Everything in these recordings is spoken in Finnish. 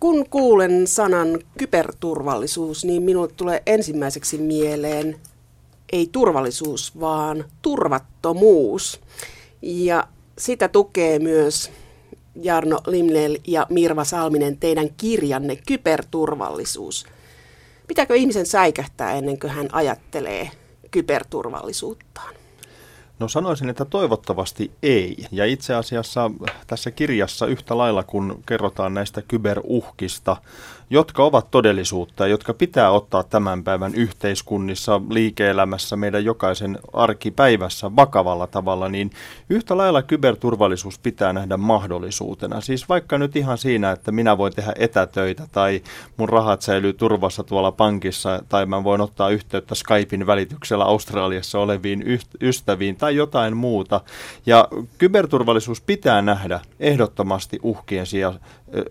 Kun kuulen sanan kyberturvallisuus, niin minulle tulee ensimmäiseksi mieleen ei turvallisuus, vaan turvattomuus. Ja sitä tukee myös Jarno Limnel ja Mirva Salminen teidän kirjanne Kyberturvallisuus. Pitääkö ihmisen säikähtää ennen kuin hän ajattelee kyberturvallisuuttaan? No sanoisin, että toivottavasti ei. Ja itse asiassa tässä kirjassa yhtä lailla, kun kerrotaan näistä kyberuhkista, jotka ovat todellisuutta ja jotka pitää ottaa tämän päivän yhteiskunnissa, liike-elämässä, meidän jokaisen arkipäivässä vakavalla tavalla, niin yhtä lailla kyberturvallisuus pitää nähdä mahdollisuutena. Siis vaikka nyt ihan siinä, että minä voin tehdä etätöitä tai mun rahat säilyy turvassa tuolla pankissa tai mä voin ottaa yhteyttä Skypein välityksellä Australiassa oleviin ystäviin tai jotain muuta. Ja kyberturvallisuus pitää nähdä ehdottomasti uhkien sijasta,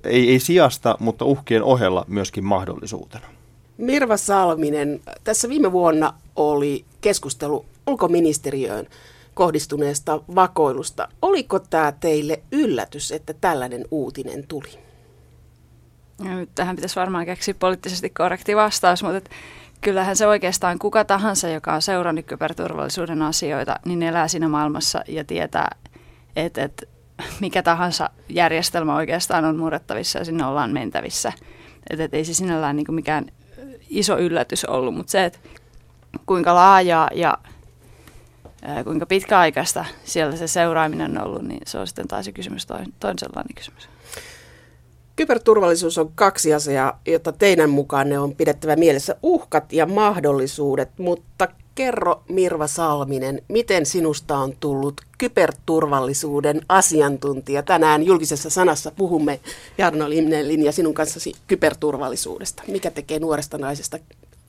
ei, ei sijasta, mutta uhkien ohella myöskin mahdollisuutena. Mirva Salminen, tässä viime vuonna oli keskustelu ulkoministeriöön kohdistuneesta vakoilusta. Oliko tämä teille yllätys, että tällainen uutinen tuli? Ja nyt tähän pitäisi varmaan keksiä poliittisesti korrekti vastaus, mutta kyllähän se oikeastaan kuka tahansa, joka on seurannut kyberturvallisuuden asioita, niin elää siinä maailmassa ja tietää, että, että mikä tahansa järjestelmä oikeastaan on murrettavissa ja sinne ollaan mentävissä. Että et ei se sinällään niin mikään iso yllätys ollut, mutta se, että kuinka laajaa ja kuinka pitkäaikaista siellä se seuraaminen on ollut, niin se on sitten taas kysymys, toinen, sellainen kysymys. Kyberturvallisuus on kaksi asiaa, jota teidän mukaan ne on pidettävä mielessä. Uhkat ja mahdollisuudet, mutta kerro Mirva Salminen, miten sinusta on tullut kyberturvallisuuden asiantuntija? Tänään julkisessa sanassa puhumme Jarno Limnellin ja sinun kanssasi kyberturvallisuudesta. Mikä tekee nuoresta naisesta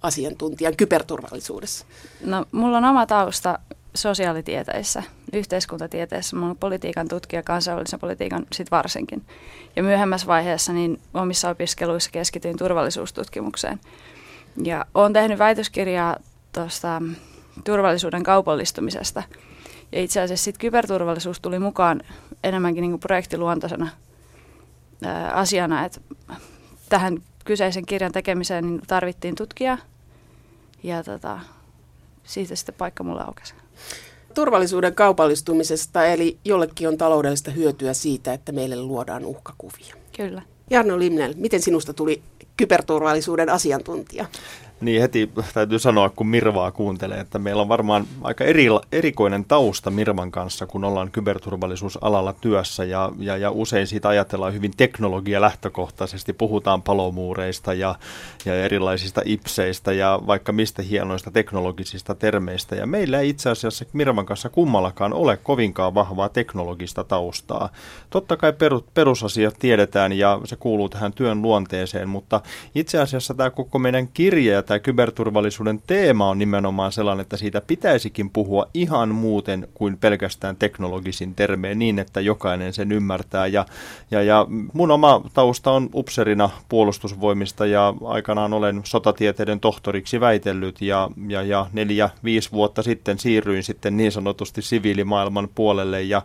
asiantuntijan kyberturvallisuudessa? No, mulla on oma tausta sosiaalitieteissä, yhteiskuntatieteissä. Mä olen politiikan tutkija, kansainvälisen politiikan sit varsinkin. Ja myöhemmässä vaiheessa niin omissa opiskeluissa keskityin turvallisuustutkimukseen. Ja olen tehnyt väitöskirjaa tuosta turvallisuuden kaupallistumisesta. Ja itse asiassa sitten kyberturvallisuus tuli mukaan enemmänkin niin kuin projektiluontoisena ää, asiana, että tähän kyseisen kirjan tekemiseen niin tarvittiin tutkija ja tota, siitä sitten paikka mulle aukesi. Turvallisuuden kaupallistumisesta, eli jollekin on taloudellista hyötyä siitä, että meille luodaan uhkakuvia. Kyllä. Jarno Limnel, miten sinusta tuli kyberturvallisuuden asiantuntija? Niin heti täytyy sanoa, kun Mirvaa kuuntelee, että meillä on varmaan aika eri, erikoinen tausta Mirvan kanssa, kun ollaan kyberturvallisuusalalla työssä ja, ja, ja usein siitä ajatellaan hyvin teknologia lähtökohtaisesti. Puhutaan palomuureista ja, ja erilaisista ipseistä ja vaikka mistä hienoista teknologisista termeistä. Ja meillä ei itse asiassa Mirvan kanssa kummallakaan ole kovinkaan vahvaa teknologista taustaa. Totta kai perusasiat tiedetään ja se kuuluu tähän työn luonteeseen, mutta itse asiassa tämä koko meidän kirja tämä kyberturvallisuuden teema on nimenomaan sellainen, että siitä pitäisikin puhua ihan muuten kuin pelkästään teknologisin termeen niin, että jokainen sen ymmärtää. Ja, ja, ja mun oma tausta on upserina puolustusvoimista ja aikanaan olen sotatieteiden tohtoriksi väitellyt ja, ja, ja neljä, viisi vuotta sitten siirryin sitten niin sanotusti siviilimaailman puolelle ja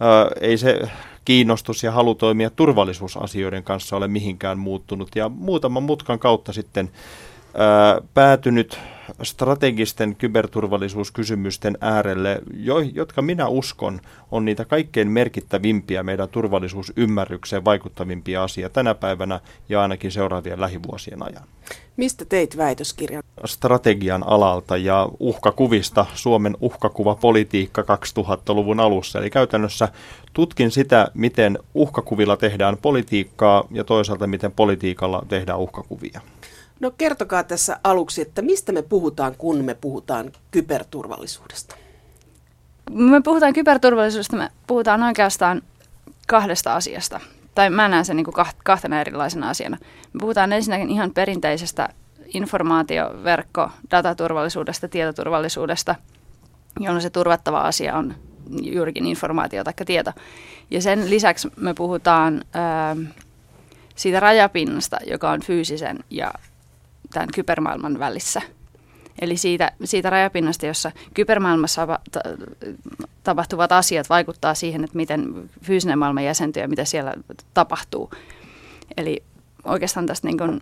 ää, ei se kiinnostus ja halu toimia turvallisuusasioiden kanssa ole mihinkään muuttunut ja muutaman mutkan kautta sitten päätynyt strategisten kyberturvallisuuskysymysten äärelle, jo, jotka minä uskon on niitä kaikkein merkittävimpiä meidän turvallisuusymmärrykseen vaikuttavimpia asioita tänä päivänä ja ainakin seuraavien lähivuosien ajan. Mistä teit väitöskirjan? Strategian alalta ja uhkakuvista Suomen uhkakuvapolitiikka 2000-luvun alussa. Eli käytännössä tutkin sitä, miten uhkakuvilla tehdään politiikkaa ja toisaalta miten politiikalla tehdään uhkakuvia. No kertokaa tässä aluksi, että mistä me puhutaan, kun me puhutaan kyberturvallisuudesta? Me puhutaan kyberturvallisuudesta, me puhutaan oikeastaan kahdesta asiasta. Tai mä näen sen niin kuin kahtena erilaisena asiana. Me puhutaan ensinnäkin ihan perinteisestä informaatioverkko, dataturvallisuudesta, tietoturvallisuudesta, jolloin se turvattava asia on juurikin informaatio tai tieto. Ja sen lisäksi me puhutaan ää, siitä rajapinnasta, joka on fyysisen ja tämän kybermaailman välissä. Eli siitä, siitä rajapinnasta, jossa kybermaailmassa tapahtuvat asiat vaikuttaa siihen, että miten fyysinen maailma jäsentyy ja mitä siellä tapahtuu. Eli oikeastaan tästä niin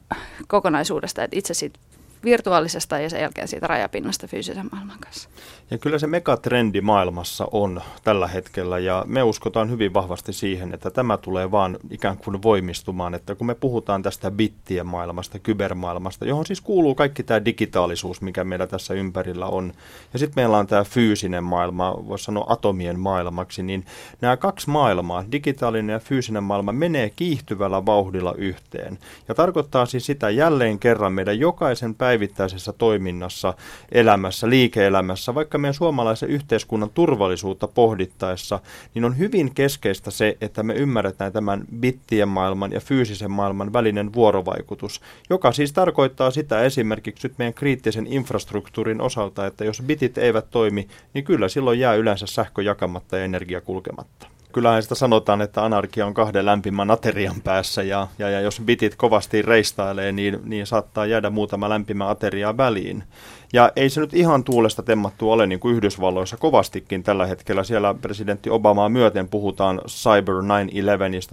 kokonaisuudesta, että itse siitä virtuaalisesta ja sen jälkeen siitä rajapinnasta fyysisen maailman kanssa. Ja kyllä se megatrendi maailmassa on tällä hetkellä ja me uskotaan hyvin vahvasti siihen, että tämä tulee vaan ikään kuin voimistumaan, että kun me puhutaan tästä bittien maailmasta, kybermaailmasta, johon siis kuuluu kaikki tämä digitaalisuus, mikä meillä tässä ympärillä on, ja sitten meillä on tämä fyysinen maailma, voisi sanoa atomien maailmaksi, niin nämä kaksi maailmaa, digitaalinen ja fyysinen maailma, menee kiihtyvällä vauhdilla yhteen. Ja tarkoittaa siis sitä jälleen kerran meidän jokaisen päivittäisessä toiminnassa, elämässä, liike-elämässä, vaikka meidän suomalaisen yhteiskunnan turvallisuutta pohdittaessa, niin on hyvin keskeistä se, että me ymmärretään tämän bittien maailman ja fyysisen maailman välinen vuorovaikutus, joka siis tarkoittaa sitä esimerkiksi nyt meidän kriittisen infrastruktuurin osalta, että jos bitit eivät toimi, niin kyllä silloin jää yleensä sähkö jakamatta ja energia kulkematta kyllähän sitä sanotaan, että anarkia on kahden lämpimän aterian päässä ja, ja, ja jos bitit kovasti reistailee, niin, niin saattaa jäädä muutama lämpimä ateria väliin. Ja ei se nyt ihan tuulesta temmattu ole niin kuin Yhdysvalloissa kovastikin tällä hetkellä. Siellä presidentti Obamaa myöten puhutaan Cyber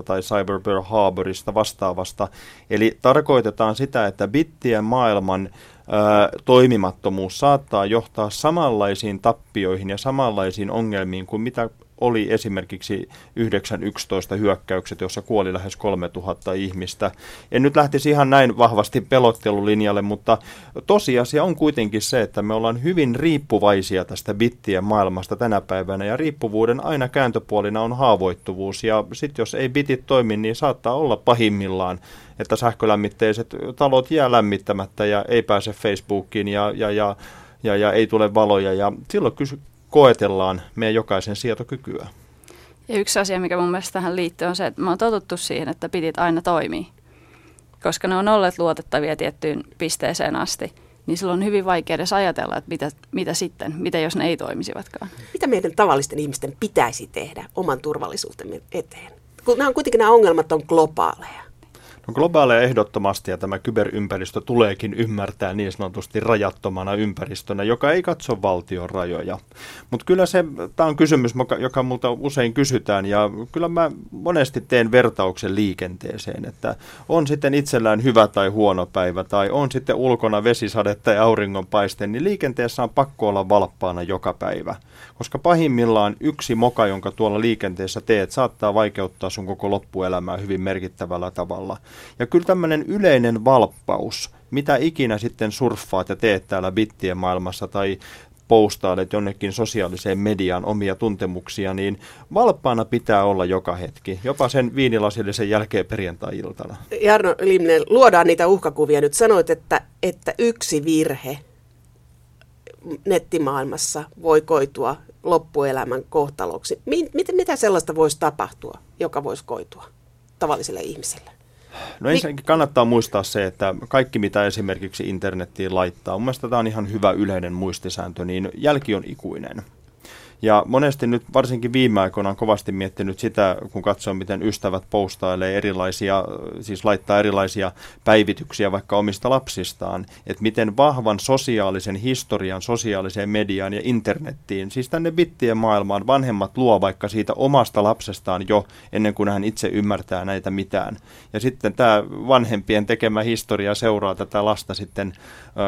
9-11 tai Cyber Pearl Harborista vastaavasta. Eli tarkoitetaan sitä, että bittien maailman toimimattomuus saattaa johtaa samanlaisiin tappioihin ja samanlaisiin ongelmiin kuin mitä oli esimerkiksi 9.11 hyökkäykset, jossa kuoli lähes 3000 ihmistä. En nyt lähtisi ihan näin vahvasti pelottelulinjalle, mutta tosiasia on kuitenkin se, että me ollaan hyvin riippuvaisia tästä bittien maailmasta tänä päivänä, ja riippuvuuden aina kääntöpuolina on haavoittuvuus, ja sitten jos ei bitit toimi, niin saattaa olla pahimmillaan että sähkölämmitteiset talot jää lämmittämättä ja ei pääse Facebookiin ja, ja, ja, ja, ja ei tule valoja. Ja silloin kysy, koetellaan meidän jokaisen sietokykyä. Ja yksi asia, mikä mun mielestä tähän liittyy, on se, että me on totuttu siihen, että pitit aina toimii. Koska ne on olleet luotettavia tiettyyn pisteeseen asti, niin silloin on hyvin vaikea edes ajatella, että mitä, mitä sitten, mitä jos ne ei toimisivatkaan. Mitä meidän tavallisten ihmisten pitäisi tehdä oman turvallisuutemme eteen? Kun nämä on kuitenkin nämä ongelmat on globaaleja. Globaaleja ehdottomasti ja tämä kyberympäristö tuleekin ymmärtää niin sanotusti rajattomana ympäristönä, joka ei katso valtion rajoja. Mutta kyllä se, tämä on kysymys, joka multa usein kysytään ja kyllä mä monesti teen vertauksen liikenteeseen, että on sitten itsellään hyvä tai huono päivä tai on sitten ulkona vesisadetta ja auringonpaiste, niin liikenteessä on pakko olla valppaana joka päivä. Koska pahimmillaan yksi moka, jonka tuolla liikenteessä teet, saattaa vaikeuttaa sun koko loppuelämää hyvin merkittävällä tavalla. Ja kyllä tämmöinen yleinen valppaus, mitä ikinä sitten surffaat ja teet täällä bittien maailmassa tai postailet jonnekin sosiaaliseen mediaan omia tuntemuksia, niin valppaana pitää olla joka hetki, jopa sen viinilasillisen jälkeen perjantai-iltana. Jarno Limnen, luodaan niitä uhkakuvia. Nyt sanoit, että, että yksi virhe nettimaailmassa voi koitua loppuelämän kohtaloksi. Mitä, mitä sellaista voisi tapahtua, joka voisi koitua tavalliselle ihmiselle? No ensinnäkin kannattaa muistaa se, että kaikki mitä esimerkiksi internettiin laittaa, mun mielestä tämä on ihan hyvä yleinen muistisääntö, niin jälki on ikuinen. Ja monesti nyt varsinkin viime aikoina on kovasti miettinyt sitä, kun katsoo, miten ystävät postailee erilaisia, siis laittaa erilaisia päivityksiä vaikka omista lapsistaan, että miten vahvan sosiaalisen historian sosiaaliseen mediaan ja internettiin, siis tänne bittien maailmaan vanhemmat luo vaikka siitä omasta lapsestaan jo ennen kuin hän itse ymmärtää näitä mitään. Ja sitten tämä vanhempien tekemä historia seuraa tätä lasta sitten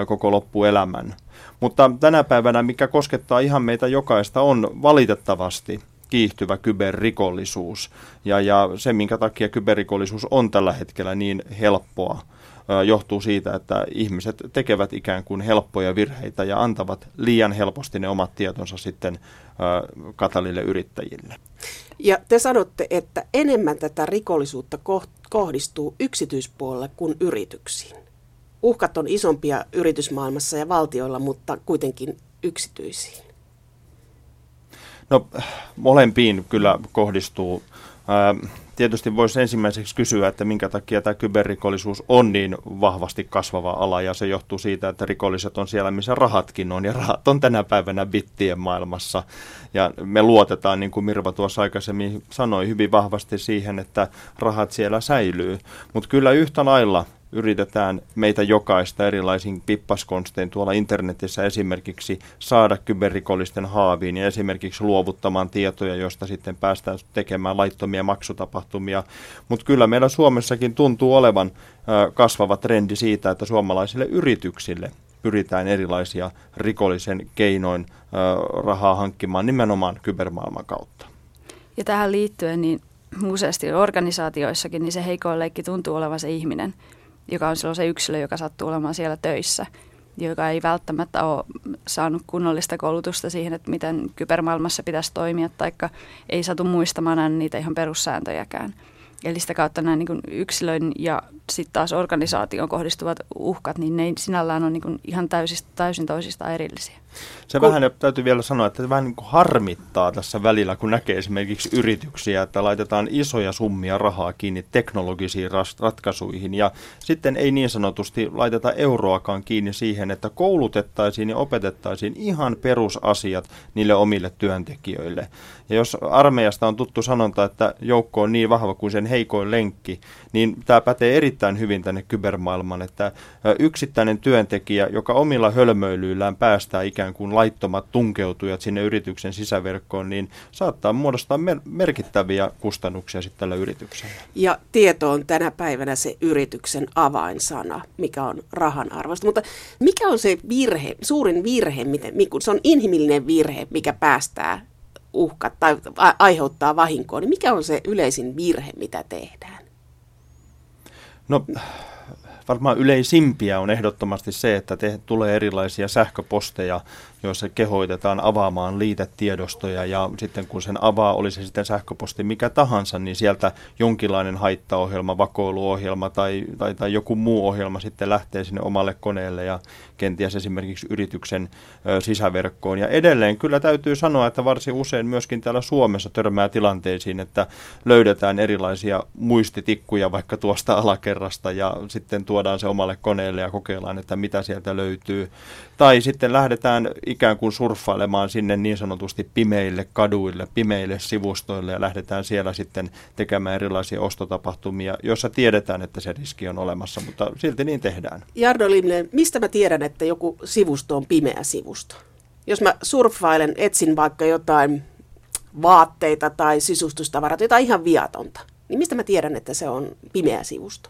koko loppuelämän. Mutta tänä päivänä, mikä koskettaa ihan meitä jokaista, on valitettavasti kiihtyvä kyberrikollisuus. Ja, ja se, minkä takia kyberrikollisuus on tällä hetkellä niin helppoa, johtuu siitä, että ihmiset tekevät ikään kuin helppoja virheitä ja antavat liian helposti ne omat tietonsa sitten katalille yrittäjille. Ja te sanotte, että enemmän tätä rikollisuutta kohdistuu yksityispuolelle kuin yrityksiin uhkat on isompia yritysmaailmassa ja valtioilla, mutta kuitenkin yksityisiin? No molempiin kyllä kohdistuu. tietysti voisi ensimmäiseksi kysyä, että minkä takia tämä kyberrikollisuus on niin vahvasti kasvava ala, ja se johtuu siitä, että rikolliset on siellä, missä rahatkin on, ja rahat on tänä päivänä bittien maailmassa, ja me luotetaan, niin kuin Mirva tuossa aikaisemmin sanoi, hyvin vahvasti siihen, että rahat siellä säilyy, mutta kyllä yhtä lailla yritetään meitä jokaista erilaisin pippaskonstein tuolla internetissä esimerkiksi saada kyberrikollisten haaviin ja esimerkiksi luovuttamaan tietoja, joista sitten päästään tekemään laittomia maksutapahtumia. Mutta kyllä meillä Suomessakin tuntuu olevan kasvava trendi siitä, että suomalaisille yrityksille pyritään erilaisia rikollisen keinoin rahaa hankkimaan nimenomaan kybermaailman kautta. Ja tähän liittyen niin useasti organisaatioissakin niin se heikoin leikki tuntuu olevan se ihminen, joka on silloin se yksilö, joka sattuu olemaan siellä töissä, joka ei välttämättä ole saanut kunnollista koulutusta siihen, että miten kybermaailmassa pitäisi toimia, taikka ei satu muistamaan niitä ihan perussääntöjäkään. Eli sitä kautta nämä niin yksilön ja sitten taas organisaation kohdistuvat uhkat, niin ne sinällään on niin ihan täysistä, täysin toisista erillisiä. Se kun... vähän täytyy vielä sanoa, että se vähän niin kuin harmittaa tässä välillä, kun näkee esimerkiksi yrityksiä, että laitetaan isoja summia rahaa kiinni teknologisiin ratkaisuihin ja sitten ei niin sanotusti laiteta euroakaan kiinni siihen, että koulutettaisiin ja opetettaisiin ihan perusasiat niille omille työntekijöille. Ja jos armeijasta on tuttu sanonta, että joukko on niin vahva kuin sen heikoin lenkki, niin tämä pätee erittäin hyvin tänne kybermaailmaan, että yksittäinen työntekijä, joka omilla hölmöilyillään päästää ikään kuin laittomat tunkeutujat sinne yrityksen sisäverkkoon, niin saattaa muodostaa mer- merkittäviä kustannuksia sitten tällä yrityksellä. Ja tieto on tänä päivänä se yrityksen avainsana, mikä on rahan arvosta. Mutta mikä on se virhe, suurin virhe, miten, se on inhimillinen virhe, mikä päästää uhkat tai aiheuttaa vahinkoa, niin mikä on se yleisin virhe, mitä tehdään? No varmaan yleisimpiä on ehdottomasti se, että te, tulee erilaisia sähköposteja joissa kehoitetaan avaamaan liitetiedostoja ja sitten kun sen avaa, oli se sitten sähköposti mikä tahansa, niin sieltä jonkinlainen haittaohjelma, vakoiluohjelma tai, tai, tai joku muu ohjelma sitten lähtee sinne omalle koneelle ja kenties esimerkiksi yrityksen ö, sisäverkkoon. Ja edelleen kyllä täytyy sanoa, että varsin usein myöskin täällä Suomessa törmää tilanteisiin, että löydetään erilaisia muistitikkuja vaikka tuosta alakerrasta ja sitten tuodaan se omalle koneelle ja kokeillaan, että mitä sieltä löytyy. Tai sitten lähdetään ikään kuin surffailemaan sinne niin sanotusti pimeille kaduille, pimeille sivustoille ja lähdetään siellä sitten tekemään erilaisia ostotapahtumia, joissa tiedetään, että se riski on olemassa, mutta silti niin tehdään. Jarno Limnen, mistä mä tiedän, että joku sivusto on pimeä sivusto? Jos mä surffailen, etsin vaikka jotain vaatteita tai sisustustavarat, jotain ihan viatonta, niin mistä mä tiedän, että se on pimeä sivusto?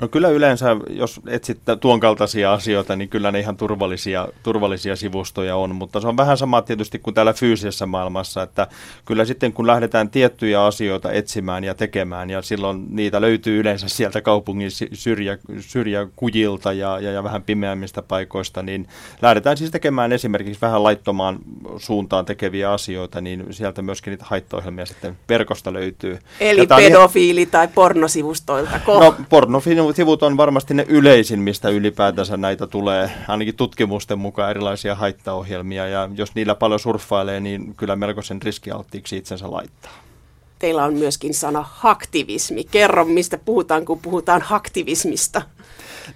No kyllä yleensä, jos etsit tuon kaltaisia asioita, niin kyllä ne ihan turvallisia, turvallisia sivustoja on, mutta se on vähän sama tietysti kuin täällä fyysisessä maailmassa, että kyllä sitten kun lähdetään tiettyjä asioita etsimään ja tekemään, ja silloin niitä löytyy yleensä sieltä kaupungin syrjä, syrjäkujilta ja, ja, ja vähän pimeämmistä paikoista, niin lähdetään siis tekemään esimerkiksi vähän laittomaan suuntaan tekeviä asioita, niin sieltä myöskin niitä haittaohjelmia sitten verkosta löytyy. Eli pedofiili- tai pornosivustoilta. No, porno pornosivut on varmasti ne yleisin, mistä ylipäätänsä näitä tulee, ainakin tutkimusten mukaan erilaisia haittaohjelmia, ja jos niillä paljon surffailee, niin kyllä melkoisen riskialttiiksi itsensä laittaa. Teillä on myöskin sana haktivismi. Kerro, mistä puhutaan, kun puhutaan haktivismista.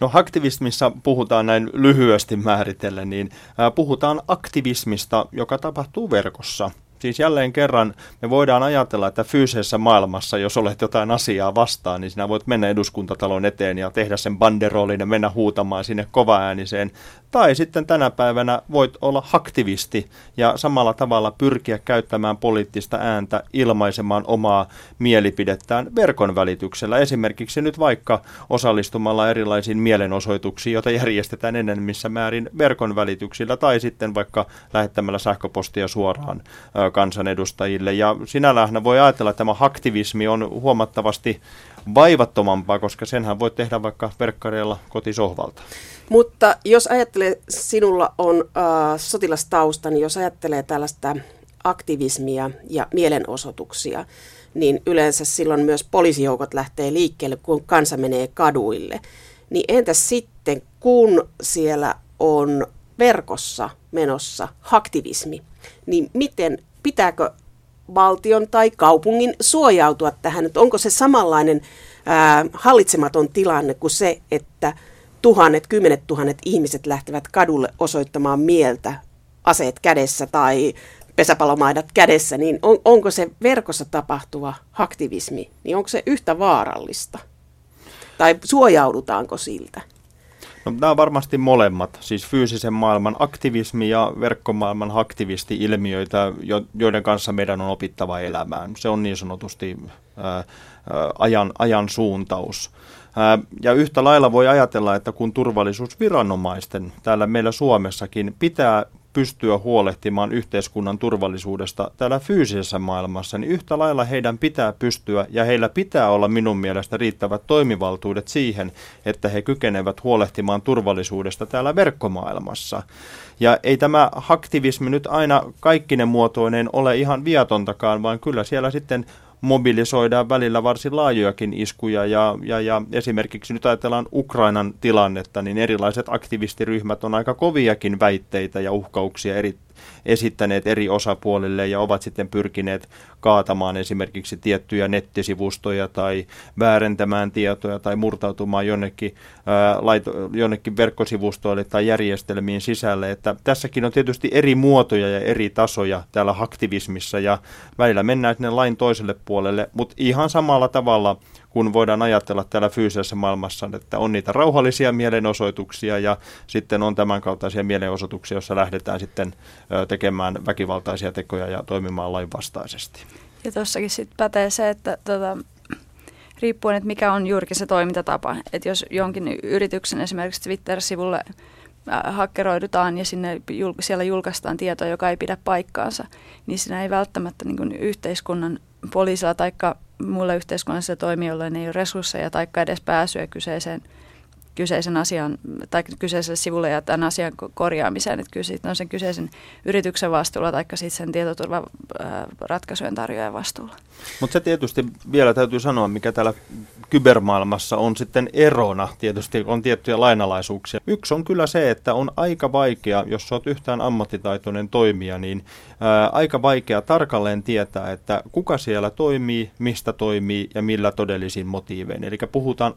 No aktivismissa puhutaan näin lyhyesti määritellen, niin puhutaan aktivismista, joka tapahtuu verkossa – Siis jälleen kerran me voidaan ajatella, että fyysisessä maailmassa, jos olet jotain asiaa vastaan, niin sinä voit mennä eduskuntatalon eteen ja tehdä sen banderoolin ja mennä huutamaan sinne kovaääniseen. Tai sitten tänä päivänä voit olla aktivisti ja samalla tavalla pyrkiä käyttämään poliittista ääntä ilmaisemaan omaa mielipidettään verkon välityksellä. Esimerkiksi nyt vaikka osallistumalla erilaisiin mielenosoituksiin, joita järjestetään enemmissä määrin verkon välityksillä tai sitten vaikka lähettämällä sähköpostia suoraan kansanedustajille. Ja sinällään voi ajatella, että tämä aktivismi on huomattavasti vaivattomampaa, koska senhän voi tehdä vaikka verkkareilla kotisohvalta. Mutta jos ajattelee, sinulla on äh, sotilastausta, niin jos ajattelee tällaista aktivismia ja mielenosoituksia, niin yleensä silloin myös poliisijoukot lähtee liikkeelle, kun kansa menee kaduille. Niin entäs sitten, kun siellä on verkossa menossa aktivismi, niin miten pitääkö valtion tai kaupungin suojautua tähän, että onko se samanlainen ää, hallitsematon tilanne kuin se, että tuhannet, kymmenet tuhannet ihmiset lähtevät kadulle osoittamaan mieltä aseet kädessä tai pesäpalomaidat kädessä, niin on, onko se verkossa tapahtuva aktivismi, niin onko se yhtä vaarallista? Tai suojaudutaanko siltä? No, nämä varmasti molemmat, siis fyysisen maailman aktivismi ja verkkomaailman aktivisti-ilmiöitä, joiden kanssa meidän on opittava elämään. Se on niin sanotusti ää, ajan, ajan suuntaus. Ja yhtä lailla voi ajatella, että kun turvallisuusviranomaisten täällä meillä Suomessakin pitää pystyä huolehtimaan yhteiskunnan turvallisuudesta täällä fyysisessä maailmassa, niin yhtä lailla heidän pitää pystyä ja heillä pitää olla minun mielestä riittävät toimivaltuudet siihen, että he kykenevät huolehtimaan turvallisuudesta täällä verkkomaailmassa. Ja ei tämä aktivismi nyt aina kaikkinen muotoinen ole ihan viatontakaan, vaan kyllä siellä sitten mobilisoidaan välillä varsin laajojakin iskuja ja, ja, ja esimerkiksi nyt ajatellaan Ukrainan tilannetta, niin erilaiset aktivistiryhmät on aika koviakin väitteitä ja uhkauksia eri esittäneet eri osapuolille ja ovat sitten pyrkineet kaatamaan esimerkiksi tiettyjä nettisivustoja tai väärentämään tietoja tai murtautumaan jonnekin, ää, laito, jonnekin verkkosivustoille tai järjestelmiin sisälle. Että tässäkin on tietysti eri muotoja ja eri tasoja täällä aktivismissa ja välillä mennään sinne lain toiselle puolelle, mutta ihan samalla tavalla – kun voidaan ajatella täällä fyysisessä maailmassa, että on niitä rauhallisia mielenosoituksia ja sitten on tämänkaltaisia mielenosoituksia, joissa lähdetään sitten tekemään väkivaltaisia tekoja ja toimimaan lainvastaisesti. Ja tuossakin sitten pätee se, että tota, riippuen, että mikä on juurikin se toimintatapa. Että jos jonkin yrityksen esimerkiksi Twitter-sivulle hakkeroidutaan ja sinne, siellä julkaistaan tietoa, joka ei pidä paikkaansa, niin siinä ei välttämättä niin yhteiskunnan poliisilla tai muilla yhteiskunnallisilla toimijoilla ei ole resursseja tai edes pääsyä kyseiseen, kyseisen asian tai kyseiselle sivulle ja tämän asian korjaamiseen. Että kyllä siitä on sen kyseisen yrityksen vastuulla tai sitten sen tietoturvaratkaisujen tarjoajan vastuulla. Mutta se tietysti vielä täytyy sanoa, mikä täällä kybermaailmassa on sitten erona. Tietysti on tiettyjä lainalaisuuksia. Yksi on kyllä se, että on aika vaikea, jos olet yhtään ammattitaitoinen toimija, niin ää, aika vaikea tarkalleen tietää, että kuka siellä toimii, mistä toimii ja millä todellisin motiivein. Eli puhutaan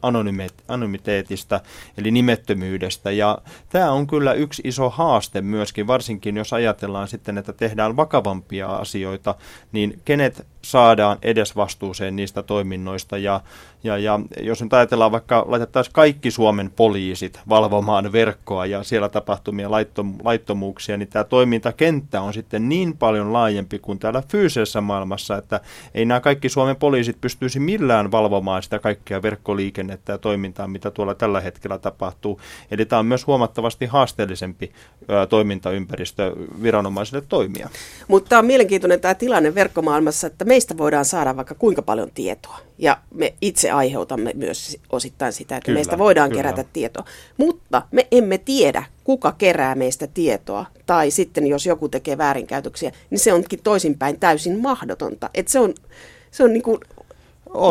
anonymiteetistä, eli nimettömyydestä. Ja tämä on kyllä yksi iso haaste myöskin, varsinkin jos ajatellaan sitten, että tehdään vakavampia asioita, niin kenet saadaan edes vastuuseen niistä toiminnoista. Ja, ja, ja jos nyt ajatellaan vaikka laitettaisiin kaikki Suomen poliisit valvomaan verkkoa ja siellä tapahtumia laittom, laittomuuksia, niin tämä toimintakenttä on sitten niin paljon laajempi kuin täällä fyysisessä maailmassa, että ei nämä kaikki Suomen poliisit pystyisi millään valvomaan sitä kaikkea verkkoliikennettä ja toimintaa, mitä tuolla tällä hetkellä tapahtuu. Eli tämä on myös huomattavasti haasteellisempi ö, toimintaympäristö viranomaisille toimia. Mutta on mielenkiintoinen tämä tilanne verkkomaailmassa, että meistä voidaan saada vaikka kuinka paljon tietoa. Ja me itse aiheutamme myös osittain sitä, että kyllä, meistä voidaan kyllä. kerätä tietoa. Mutta me emme tiedä, kuka kerää meistä tietoa. Tai sitten jos joku tekee väärinkäytöksiä, niin se onkin toisinpäin täysin mahdotonta. Että se on, se on niin kuin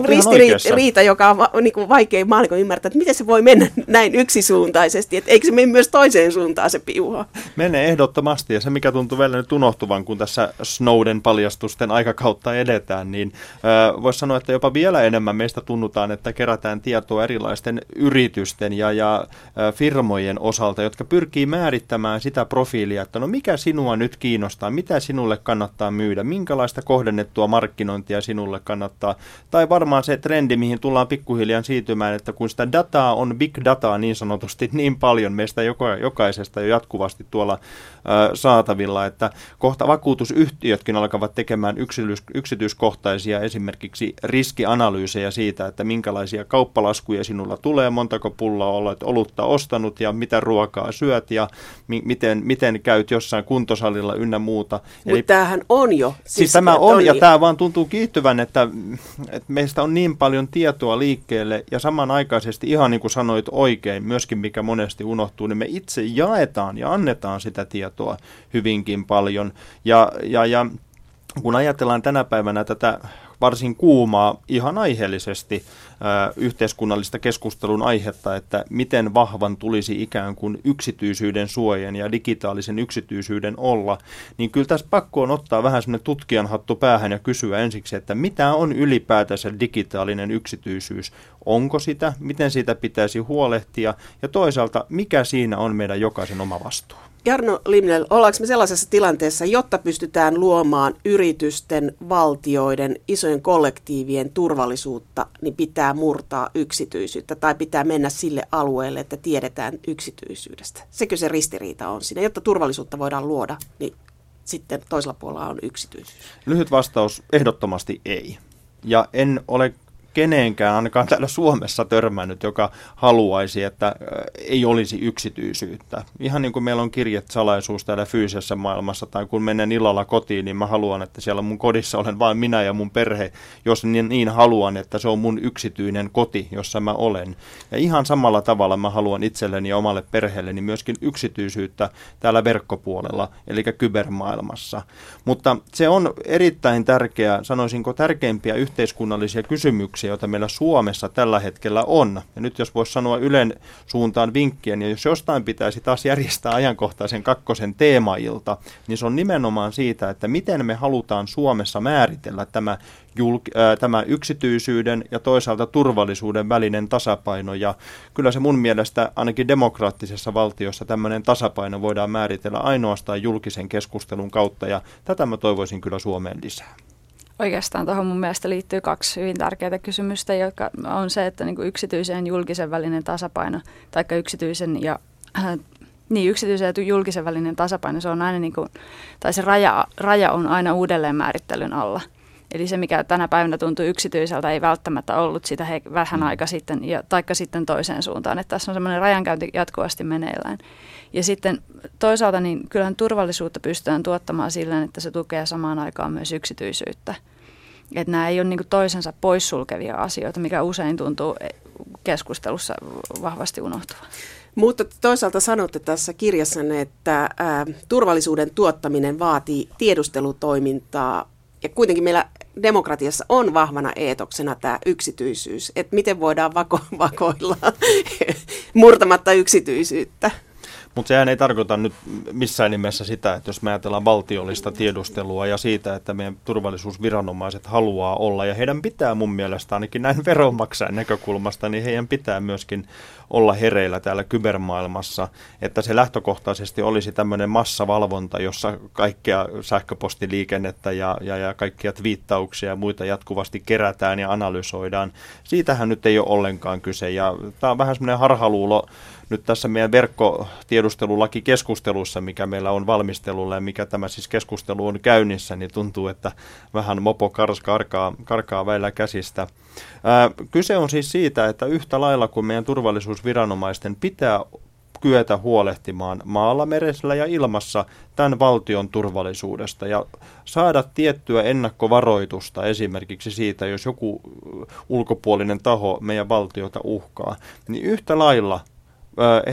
ristiriita, joka on va- niin kuin vaikea maalikon ymmärtää, että miten se voi mennä näin yksisuuntaisesti, että eikö se mene myös toiseen suuntaan se piuha? Menee ehdottomasti, ja se mikä tuntuu vielä nyt unohtuvan, kun tässä Snowden paljastusten aikakautta edetään, niin äh, voisi sanoa, että jopa vielä enemmän meistä tunnutaan, että kerätään tietoa erilaisten yritysten ja, ja äh, firmojen osalta, jotka pyrkii määrittämään sitä profiilia, että no mikä sinua nyt kiinnostaa, mitä sinulle kannattaa myydä, minkälaista kohdennettua markkinointia sinulle kannattaa, tai varmaan se trendi, mihin tullaan pikkuhiljaa siirtymään, että kun sitä dataa on big dataa niin sanotusti niin paljon meistä joka, jokaisesta jo jatkuvasti tuolla ö, saatavilla, että kohta vakuutusyhtiötkin alkavat tekemään yksityis, yksityiskohtaisia esimerkiksi riskianalyysejä siitä, että minkälaisia kauppalaskuja sinulla tulee, montako pulloa olet olutta ostanut ja mitä ruokaa syöt ja mi- miten, miten käyt jossain kuntosalilla ynnä muuta. Mutta tämähän on jo. Siis, siis tämä on, on ja tämä vaan tuntuu kiihtyvän, että, että meistä on niin paljon tietoa liikkeelle ja samanaikaisesti ihan niin kuin sanoit oikein, myöskin mikä monesti unohtuu, niin me itse jaetaan ja annetaan sitä tietoa hyvinkin paljon. Ja, ja, ja kun ajatellaan tänä päivänä tätä varsin kuumaa ihan aiheellisesti yhteiskunnallista keskustelun aihetta, että miten vahvan tulisi ikään kuin yksityisyyden suojan ja digitaalisen yksityisyyden olla, niin kyllä tässä pakko on ottaa vähän semmoinen tutkijan hattu päähän ja kysyä ensiksi, että mitä on ylipäätänsä digitaalinen yksityisyys, onko sitä, miten siitä pitäisi huolehtia? Ja toisaalta mikä siinä on meidän jokaisen oma vastuu. Jarno Limnel, ollaanko me sellaisessa tilanteessa, jotta pystytään luomaan yritysten, valtioiden, isojen kollektiivien turvallisuutta, niin pitää murtaa yksityisyyttä tai pitää mennä sille alueelle, että tiedetään yksityisyydestä. Sekö se ristiriita on siinä? Jotta turvallisuutta voidaan luoda, niin sitten toisella puolella on yksityisyys. Lyhyt vastaus, ehdottomasti ei. Ja en ole keneenkään, ainakaan täällä Suomessa törmännyt, joka haluaisi, että ei olisi yksityisyyttä. Ihan niin kuin meillä on salaisuus täällä fyysisessä maailmassa, tai kun menen illalla kotiin, niin mä haluan, että siellä mun kodissa olen vain minä ja mun perhe, jos niin, niin haluan, että se on mun yksityinen koti, jossa mä olen. Ja ihan samalla tavalla mä haluan itselleni ja omalle perheelleni myöskin yksityisyyttä täällä verkkopuolella, eli kybermaailmassa. Mutta se on erittäin tärkeä, sanoisinko tärkeimpiä yhteiskunnallisia kysymyksiä, kysymyksiä, joita meillä Suomessa tällä hetkellä on. Ja nyt jos voisi sanoa Ylen suuntaan vinkkiä, niin jos jostain pitäisi taas järjestää ajankohtaisen kakkosen teemailta, niin se on nimenomaan siitä, että miten me halutaan Suomessa määritellä tämä, julk- äh, tämä yksityisyyden ja toisaalta turvallisuuden välinen tasapaino. Ja kyllä se mun mielestä ainakin demokraattisessa valtiossa tämmöinen tasapaino voidaan määritellä ainoastaan julkisen keskustelun kautta, ja tätä mä toivoisin kyllä Suomeen lisää. Oikeastaan tuohon mun mielestä liittyy kaksi hyvin tärkeää kysymystä, jotka on se, että niin yksityisen ja julkisen välinen tasapaino, tai yksityisen ja äh, niin, yksityisen ja julkisen välinen tasapaino, se on aina niin kuin, tai se raja, raja on aina uudelleen määrittelyn alla. Eli se, mikä tänä päivänä tuntuu yksityiseltä, ei välttämättä ollut sitä he, vähän mm. aika sitten, ja, taikka sitten toiseen suuntaan. Että tässä on semmoinen rajankäynti jatkuvasti meneillään. Ja sitten toisaalta niin kyllähän turvallisuutta pystytään tuottamaan sillä, että se tukee samaan aikaan myös yksityisyyttä. Että nämä ei ole niin toisensa poissulkevia asioita, mikä usein tuntuu keskustelussa vahvasti unohtuvan. Mutta toisaalta sanotte tässä kirjassanne, että turvallisuuden tuottaminen vaatii tiedustelutoimintaa ja kuitenkin meillä demokratiassa on vahvana eetoksena tämä yksityisyys, että miten voidaan vako- vakoilla murtamatta yksityisyyttä. Mutta sehän ei tarkoita nyt missään nimessä sitä, että jos me ajatellaan valtiollista tiedustelua ja siitä, että meidän turvallisuusviranomaiset haluaa olla, ja heidän pitää mun mielestä ainakin näin veronmaksajan näkökulmasta, niin heidän pitää myöskin olla hereillä täällä kybermaailmassa, että se lähtökohtaisesti olisi tämmöinen massavalvonta, jossa kaikkea sähköpostiliikennettä ja, ja, ja kaikkia twiittauksia ja muita jatkuvasti kerätään ja analysoidaan. Siitähän nyt ei ole ollenkaan kyse, ja tämä on vähän semmoinen harhaluulo, nyt tässä meidän verkkotiedustelulakikeskustelussa, mikä meillä on valmistelulla ja mikä tämä siis keskustelu on käynnissä, niin tuntuu, että vähän mopo kars karkaa, karkaa väillä käsistä. Ää, kyse on siis siitä, että yhtä lailla kuin meidän turvallisuusviranomaisten pitää kyetä huolehtimaan maalla, merellä ja ilmassa tämän valtion turvallisuudesta ja saada tiettyä ennakkovaroitusta esimerkiksi siitä, jos joku ulkopuolinen taho meidän valtiota uhkaa, niin yhtä lailla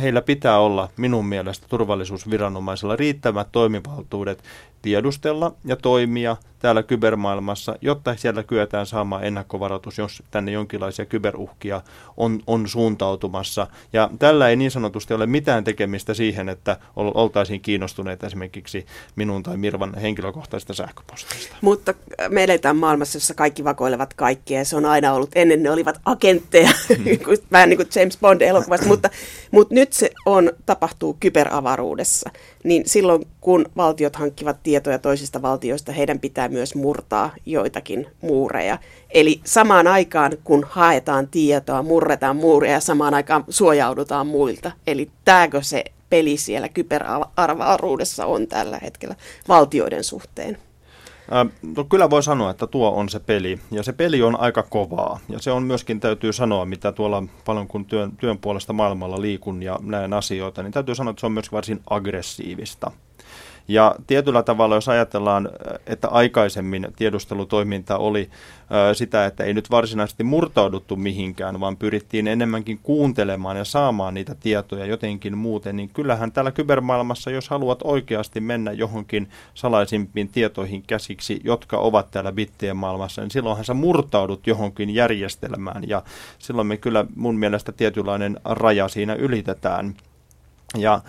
heillä pitää olla minun mielestä turvallisuusviranomaisilla riittävät toimivaltuudet tiedustella ja toimia täällä kybermaailmassa, jotta siellä kyetään saamaan ennakkovaroitus, jos tänne jonkinlaisia kyberuhkia on, on suuntautumassa. Ja tällä ei niin sanotusti ole mitään tekemistä siihen, että oltaisiin kiinnostuneita esimerkiksi minun tai Mirvan henkilökohtaisista sähköposteista. Mutta me eletään maailmassa, jossa kaikki vakoilevat kaikkia ja se on aina ollut, ennen ne olivat agentteja, hmm. vähän niin kuin James Bond-elokuvassa, mutta, mutta nyt se on, tapahtuu kyberavaruudessa. Niin silloin, kun valtiot hankkivat tietoja toisista valtioista, heidän pitää myös murtaa joitakin muureja. Eli samaan aikaan, kun haetaan tietoa, murretaan muureja, samaan aikaan suojaudutaan muilta. Eli tämäkö se peli siellä kyberarvaruudessa on tällä hetkellä valtioiden suhteen? No kyllä voi sanoa, että tuo on se peli, ja se peli on aika kovaa. Ja se on myöskin, täytyy sanoa, mitä tuolla paljon kun työn, työn puolesta maailmalla liikun ja näen asioita, niin täytyy sanoa, että se on myös varsin aggressiivista. Ja tietyllä tavalla, jos ajatellaan, että aikaisemmin tiedustelutoiminta oli sitä, että ei nyt varsinaisesti murtauduttu mihinkään, vaan pyrittiin enemmänkin kuuntelemaan ja saamaan niitä tietoja jotenkin muuten, niin kyllähän täällä kybermaailmassa, jos haluat oikeasti mennä johonkin salaisimpiin tietoihin käsiksi, jotka ovat täällä bittien maailmassa, niin silloinhan sä murtaudut johonkin järjestelmään ja silloin me kyllä mun mielestä tietynlainen raja siinä ylitetään. Ja äh,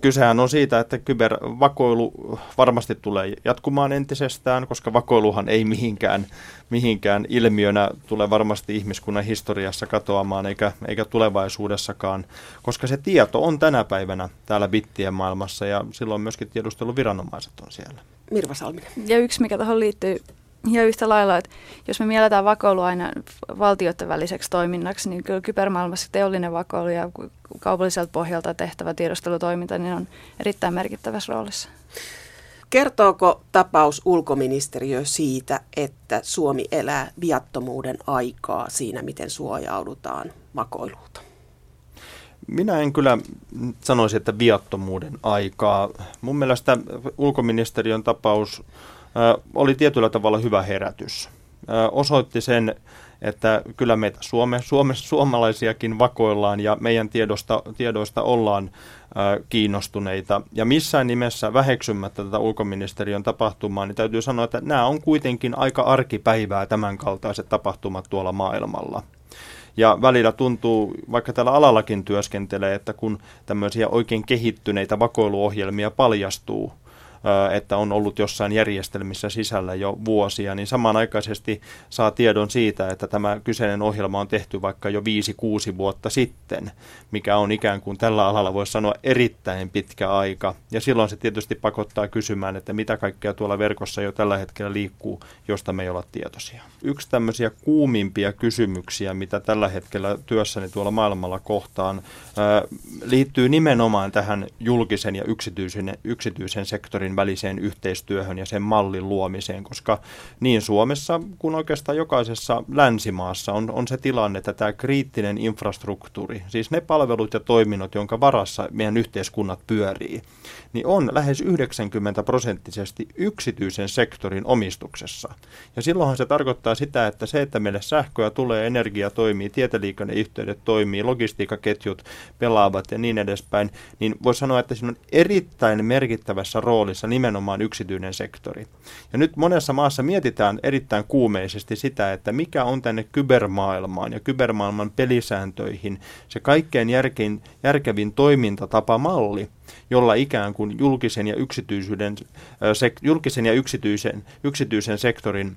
kysehän on siitä, että kybervakoilu varmasti tulee jatkumaan entisestään, koska vakoiluhan ei mihinkään, mihinkään ilmiönä tule varmasti ihmiskunnan historiassa katoamaan eikä, eikä tulevaisuudessakaan, koska se tieto on tänä päivänä täällä bittien maailmassa ja silloin myöskin tiedusteluviranomaiset on siellä. Mirva Salminen. Ja yksi, mikä tuohon liittyy ja yhtä lailla, että jos me mielletään vakoilu aina valtioiden väliseksi toiminnaksi, niin kyllä kybermaailmassa teollinen vakoilu ja kaupalliselta pohjalta tehtävä tiedustelutoiminta niin on erittäin merkittävässä roolissa. Kertooko tapaus ulkoministeriö siitä, että Suomi elää viattomuuden aikaa siinä, miten suojaudutaan vakoilulta? Minä en kyllä sanoisi, että viattomuuden aikaa. Mun mielestä ulkoministeriön tapaus oli tietyllä tavalla hyvä herätys. Osoitti sen, että kyllä meitä Suome, Suome, suomalaisiakin vakoillaan ja meidän tiedosta, tiedoista ollaan kiinnostuneita. Ja missään nimessä väheksymättä tätä ulkoministeriön tapahtumaa, niin täytyy sanoa, että nämä on kuitenkin aika arkipäivää tämänkaltaiset tapahtumat tuolla maailmalla. Ja välillä tuntuu, vaikka tällä alallakin työskentelee, että kun tämmöisiä oikein kehittyneitä vakoiluohjelmia paljastuu, että on ollut jossain järjestelmissä sisällä jo vuosia, niin samanaikaisesti saa tiedon siitä, että tämä kyseinen ohjelma on tehty vaikka jo 5-6 vuotta sitten, mikä on ikään kuin tällä alalla voisi sanoa erittäin pitkä aika. Ja silloin se tietysti pakottaa kysymään, että mitä kaikkea tuolla verkossa jo tällä hetkellä liikkuu, josta me ei olla tietoisia. Yksi tämmöisiä kuumimpia kysymyksiä, mitä tällä hetkellä työssäni tuolla maailmalla kohtaan, liittyy nimenomaan tähän julkisen ja yksityisen, yksityisen sektorin väliseen yhteistyöhön ja sen mallin luomiseen, koska niin Suomessa kuin oikeastaan jokaisessa länsimaassa on, on se tilanne, että tämä kriittinen infrastruktuuri, siis ne palvelut ja toiminnot, jonka varassa meidän yhteiskunnat pyörii, niin on lähes 90 prosenttisesti yksityisen sektorin omistuksessa. Ja silloinhan se tarkoittaa sitä, että se, että meille sähköä tulee, energia toimii, tietoliikenneyhteydet toimii, logistiikkaketjut pelaavat ja niin edespäin, niin voi sanoa, että siinä on erittäin merkittävässä roolissa nimenomaan yksityinen sektori. Ja nyt monessa maassa mietitään erittäin kuumeisesti sitä, että mikä on tänne kybermaailmaan ja kybermaailman pelisääntöihin se kaikkein järkein, järkevin toimintatapamalli, jolla ikään kuin julkisen ja, yksityisyyden, sek, julkisen ja yksityisen, yksityisen sektorin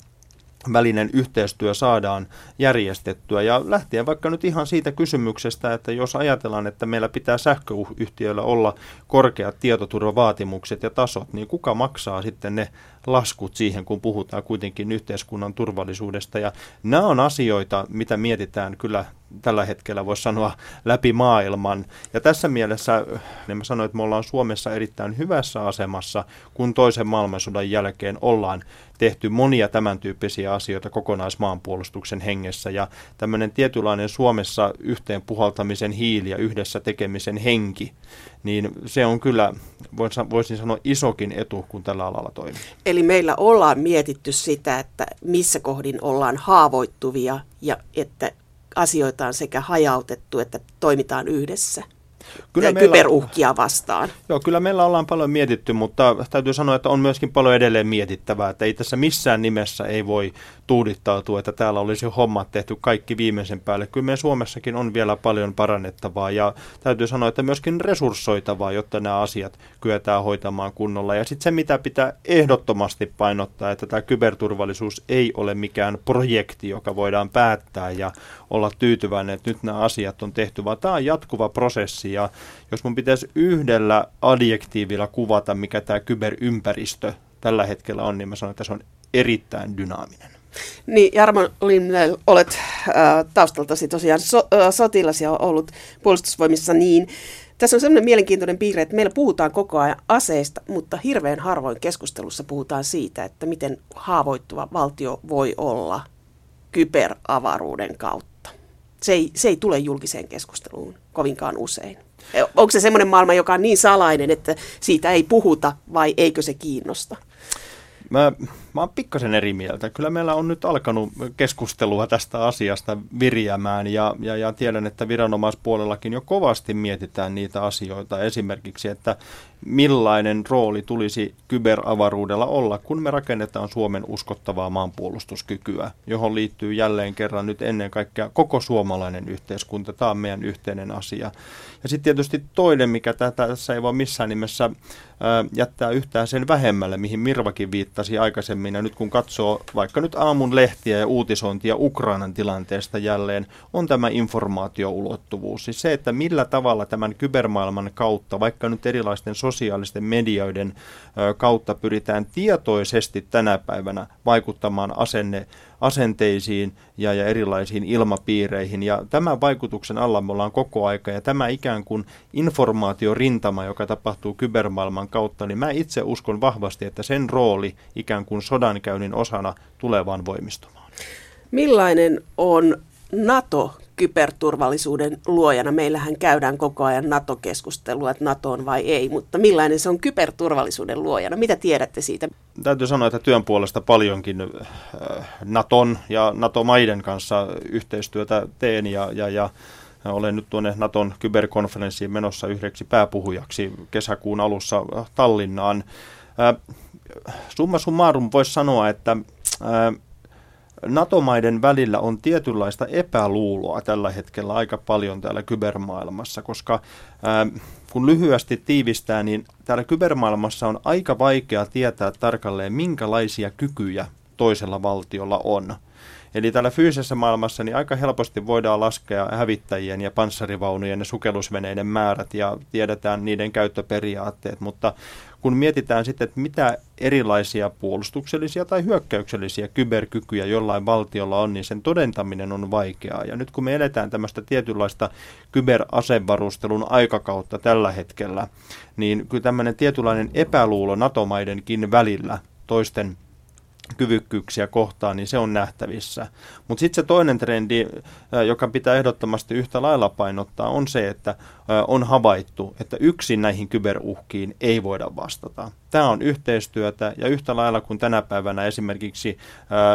välinen yhteistyö saadaan järjestettyä. Ja lähtien vaikka nyt ihan siitä kysymyksestä, että jos ajatellaan, että meillä pitää sähköyhtiöillä olla korkeat tietoturvavaatimukset ja tasot, niin kuka maksaa sitten ne laskut siihen, kun puhutaan kuitenkin yhteiskunnan turvallisuudesta. Ja nämä on asioita, mitä mietitään kyllä tällä hetkellä, voisi sanoa, läpi maailman. Ja tässä mielessä niin mä sanoin, että me ollaan Suomessa erittäin hyvässä asemassa, kun toisen maailmansodan jälkeen ollaan tehty monia tämän tyyppisiä asioita kokonaismaanpuolustuksen hengessä. Ja tämmöinen tietynlainen Suomessa yhteen puhaltamisen hiili ja yhdessä tekemisen henki, niin se on kyllä, voisin sanoa, isokin etu, kun tällä alalla toimii. Eli meillä ollaan mietitty sitä, että missä kohdin ollaan haavoittuvia ja että asioita on sekä hajautettu että toimitaan yhdessä kyllä meillä, kyberuhkia vastaan. Joo, kyllä meillä ollaan paljon mietitty, mutta täytyy sanoa, että on myöskin paljon edelleen mietittävää, että ei tässä missään nimessä ei voi tuudittautua, että täällä olisi hommat tehty kaikki viimeisen päälle. Kyllä meidän Suomessakin on vielä paljon parannettavaa ja täytyy sanoa, että myöskin resurssoitavaa, jotta nämä asiat kyetään hoitamaan kunnolla. Ja sitten se, mitä pitää ehdottomasti painottaa, että tämä kyberturvallisuus ei ole mikään projekti, joka voidaan päättää ja olla tyytyväinen, että nyt nämä asiat on tehty, vaan tämä on jatkuva prosessi ja jos mun pitäisi yhdellä adjektiivilla kuvata, mikä tämä kyberympäristö tällä hetkellä on, niin mä sanon, että se on erittäin dynaaminen. Niin, Jarmo Limnell, olet äh, taustaltasi tosiaan so, äh, sotilas ja ollut puolustusvoimissa niin. Tässä on sellainen mielenkiintoinen piirre, että meillä puhutaan koko ajan aseista, mutta hirveän harvoin keskustelussa puhutaan siitä, että miten haavoittuva valtio voi olla kyberavaruuden kautta. Se ei, se ei tule julkiseen keskusteluun kovinkaan usein. Onko se semmoinen maailma, joka on niin salainen, että siitä ei puhuta vai eikö se kiinnosta? Mä, mä oon pikkasen eri mieltä. Kyllä meillä on nyt alkanut keskustelua tästä asiasta virjämään ja, ja, ja tiedän, että viranomaispuolellakin jo kovasti mietitään niitä asioita. Esimerkiksi, että millainen rooli tulisi kyberavaruudella olla, kun me rakennetaan Suomen uskottavaa maanpuolustuskykyä, johon liittyy jälleen kerran nyt ennen kaikkea koko suomalainen yhteiskunta. Tämä on meidän yhteinen asia. Ja sitten tietysti toinen, mikä tässä ei voi missään nimessä jättää yhtään sen vähemmälle, mihin Mirvakin viittasi aikaisemmin. Ja nyt kun katsoo vaikka nyt aamun lehtiä ja uutisointia Ukrainan tilanteesta jälleen, on tämä informaatioulottuvuus. Siis se, että millä tavalla tämän kybermaailman kautta, vaikka nyt erilaisten sosiaalisten medioiden kautta pyritään tietoisesti tänä päivänä vaikuttamaan asenne asenteisiin ja, ja erilaisiin ilmapiireihin. Ja tämän vaikutuksen alla me ollaan koko aika ja tämä ikään kuin informaatiorintama, joka tapahtuu kybermaailman kautta, niin mä itse uskon vahvasti, että sen rooli ikään kuin sodankäynnin osana tulee vaan voimistumaan. Millainen on NATO kyberturvallisuuden luojana. Meillähän käydään koko ajan NATO-keskustelua, että NATO on vai ei, mutta millainen se on kyberturvallisuuden luojana? Mitä tiedätte siitä? Täytyy sanoa, että työn puolesta paljonkin äh, Naton ja NATO-maiden kanssa yhteistyötä teen ja, ja, ja olen nyt tuonne Naton kyberkonferenssiin menossa yhdeksi pääpuhujaksi kesäkuun alussa Tallinnaan. Äh, summa summarum voisi sanoa, että äh, NATO-maiden välillä on tietynlaista epäluuloa tällä hetkellä aika paljon täällä kybermaailmassa, koska kun lyhyesti tiivistää, niin täällä kybermaailmassa on aika vaikea tietää tarkalleen, minkälaisia kykyjä toisella valtiolla on. Eli täällä fyysisessä maailmassa niin aika helposti voidaan laskea hävittäjien ja panssarivaunujen ja sukellusveneiden määrät ja tiedetään niiden käyttöperiaatteet, mutta kun mietitään sitten, että mitä erilaisia puolustuksellisia tai hyökkäyksellisiä kyberkykyjä jollain valtiolla on, niin sen todentaminen on vaikeaa. Ja nyt kun me eletään tämmöistä tietynlaista kyberasevarustelun aikakautta tällä hetkellä, niin kyllä tämmöinen tietynlainen epäluulo NATO-maidenkin välillä toisten kyvykkyyksiä kohtaan, niin se on nähtävissä. Mutta sitten se toinen trendi, joka pitää ehdottomasti yhtä lailla painottaa, on se, että on havaittu, että yksin näihin kyberuhkiin ei voida vastata. Tämä on yhteistyötä ja yhtä lailla kuin tänä päivänä esimerkiksi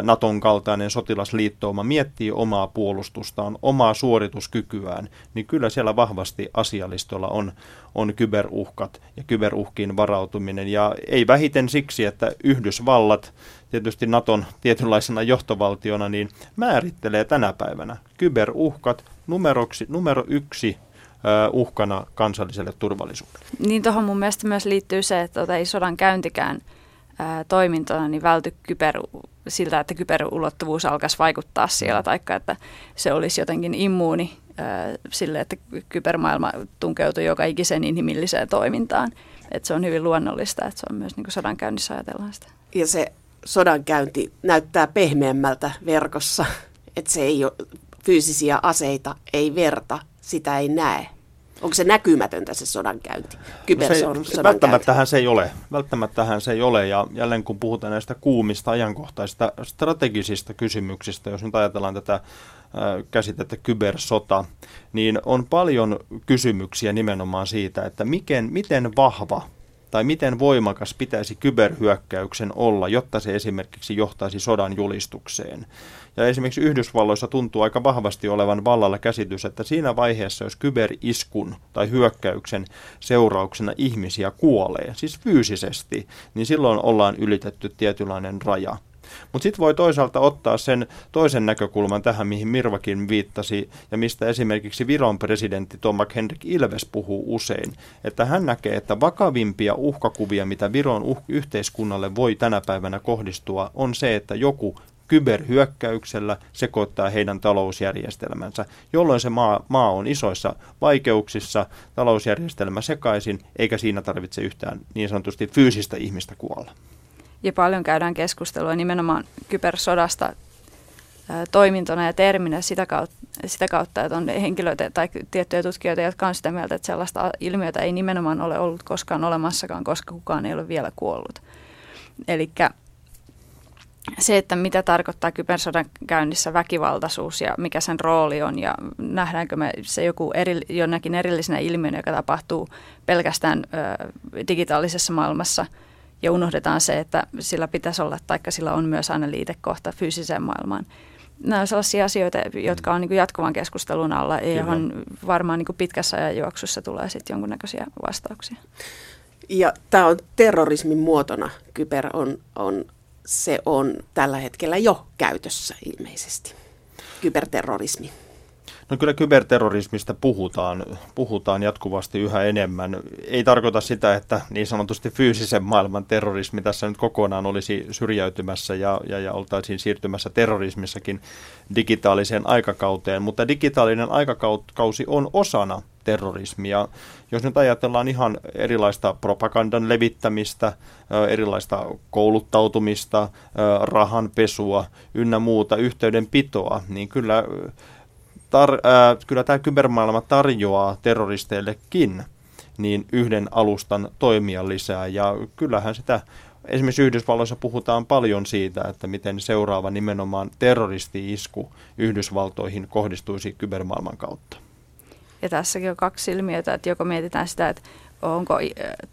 Naton kaltainen sotilasliittouma miettii omaa puolustustaan, omaa suorituskykyään, niin kyllä siellä vahvasti asialistolla on, on kyberuhkat ja kyberuhkiin varautuminen. Ja ei vähiten siksi, että Yhdysvallat tietysti Naton tietynlaisena johtovaltiona, niin määrittelee tänä päivänä kyberuhkat numeroksi, numero yksi uhkana kansalliselle turvallisuudelle. Niin tuohon mun mielestä myös liittyy se, että tota ei sodan käyntikään ää, toimintona niin välty kyber, siltä, että kyberulottuvuus alkaisi vaikuttaa siellä, taikka että se olisi jotenkin immuuni ää, sille, että kybermaailma tunkeutuu joka ikisen inhimilliseen toimintaan. Että se on hyvin luonnollista, että se on myös niin sodan käynnissä ajatellaan sitä. Ja se sodankäynti näyttää pehmeämmältä verkossa, että se ei ole fyysisiä aseita, ei verta, sitä ei näe. Onko se näkymätöntä se sodankäynti? Se, välttämättähän se ei ole. Välttämättähän se ei ole. Ja jälleen kun puhutaan näistä kuumista ajankohtaisista strategisista kysymyksistä, jos nyt ajatellaan tätä käsitettä kybersota, niin on paljon kysymyksiä nimenomaan siitä, että miten, miten vahva tai miten voimakas pitäisi kyberhyökkäyksen olla, jotta se esimerkiksi johtaisi sodan julistukseen. Ja esimerkiksi Yhdysvalloissa tuntuu aika vahvasti olevan vallalla käsitys, että siinä vaiheessa, jos kyberiskun tai hyökkäyksen seurauksena ihmisiä kuolee, siis fyysisesti, niin silloin ollaan ylitetty tietynlainen raja. Mutta sitten voi toisaalta ottaa sen toisen näkökulman tähän, mihin Mirvakin viittasi, ja mistä esimerkiksi Viron presidentti Tomak Henrik Ilves puhuu usein, että hän näkee, että vakavimpia uhkakuvia, mitä Viron uh- yhteiskunnalle voi tänä päivänä kohdistua, on se, että joku kyberhyökkäyksellä sekoittaa heidän talousjärjestelmänsä, jolloin se maa, maa on isoissa vaikeuksissa, talousjärjestelmä sekaisin, eikä siinä tarvitse yhtään niin sanotusti fyysistä ihmistä kuolla ja paljon käydään keskustelua nimenomaan kybersodasta toimintona ja terminä sitä kautta, sitä kautta, että on henkilöitä tai tiettyjä tutkijoita, jotka on sitä mieltä, että sellaista ilmiötä ei nimenomaan ole ollut koskaan olemassakaan, koska kukaan ei ole vielä kuollut. Eli se, että mitä tarkoittaa kybersodan käynnissä väkivaltaisuus ja mikä sen rooli on ja nähdäänkö me se joku eri, jonnakin erillisenä ilmiönä, joka tapahtuu pelkästään ö, digitaalisessa maailmassa – ja unohdetaan se, että sillä pitäisi olla, taikka sillä on myös aina liitekohta fyysiseen maailmaan. Nämä on sellaisia asioita, jotka on niin kuin jatkuvan keskustelun alla, ja johon varmaan niin pitkässä ajanjuoksussa tulee sitten jonkunnäköisiä vastauksia. Ja tämä on terrorismin muotona, kyber on, on, se on tällä hetkellä jo käytössä ilmeisesti, kyberterrorismi. No kyllä kyberterrorismista puhutaan, puhutaan jatkuvasti yhä enemmän. Ei tarkoita sitä, että niin sanotusti fyysisen maailman terrorismi tässä nyt kokonaan olisi syrjäytymässä ja, ja, ja oltaisiin siirtymässä terrorismissakin digitaaliseen aikakauteen, mutta digitaalinen aikakausi on osana terrorismia. Jos nyt ajatellaan ihan erilaista propagandan levittämistä, erilaista kouluttautumista, rahanpesua ynnä muuta yhteydenpitoa, niin kyllä tar- äh, kyllä tämä kybermaailma tarjoaa terroristeillekin niin yhden alustan toimia lisää. Ja kyllähän sitä esimerkiksi Yhdysvalloissa puhutaan paljon siitä, että miten seuraava nimenomaan terroristi-isku Yhdysvaltoihin kohdistuisi kybermaailman kautta. Ja tässäkin on kaksi ilmiötä, että joko mietitään sitä, että onko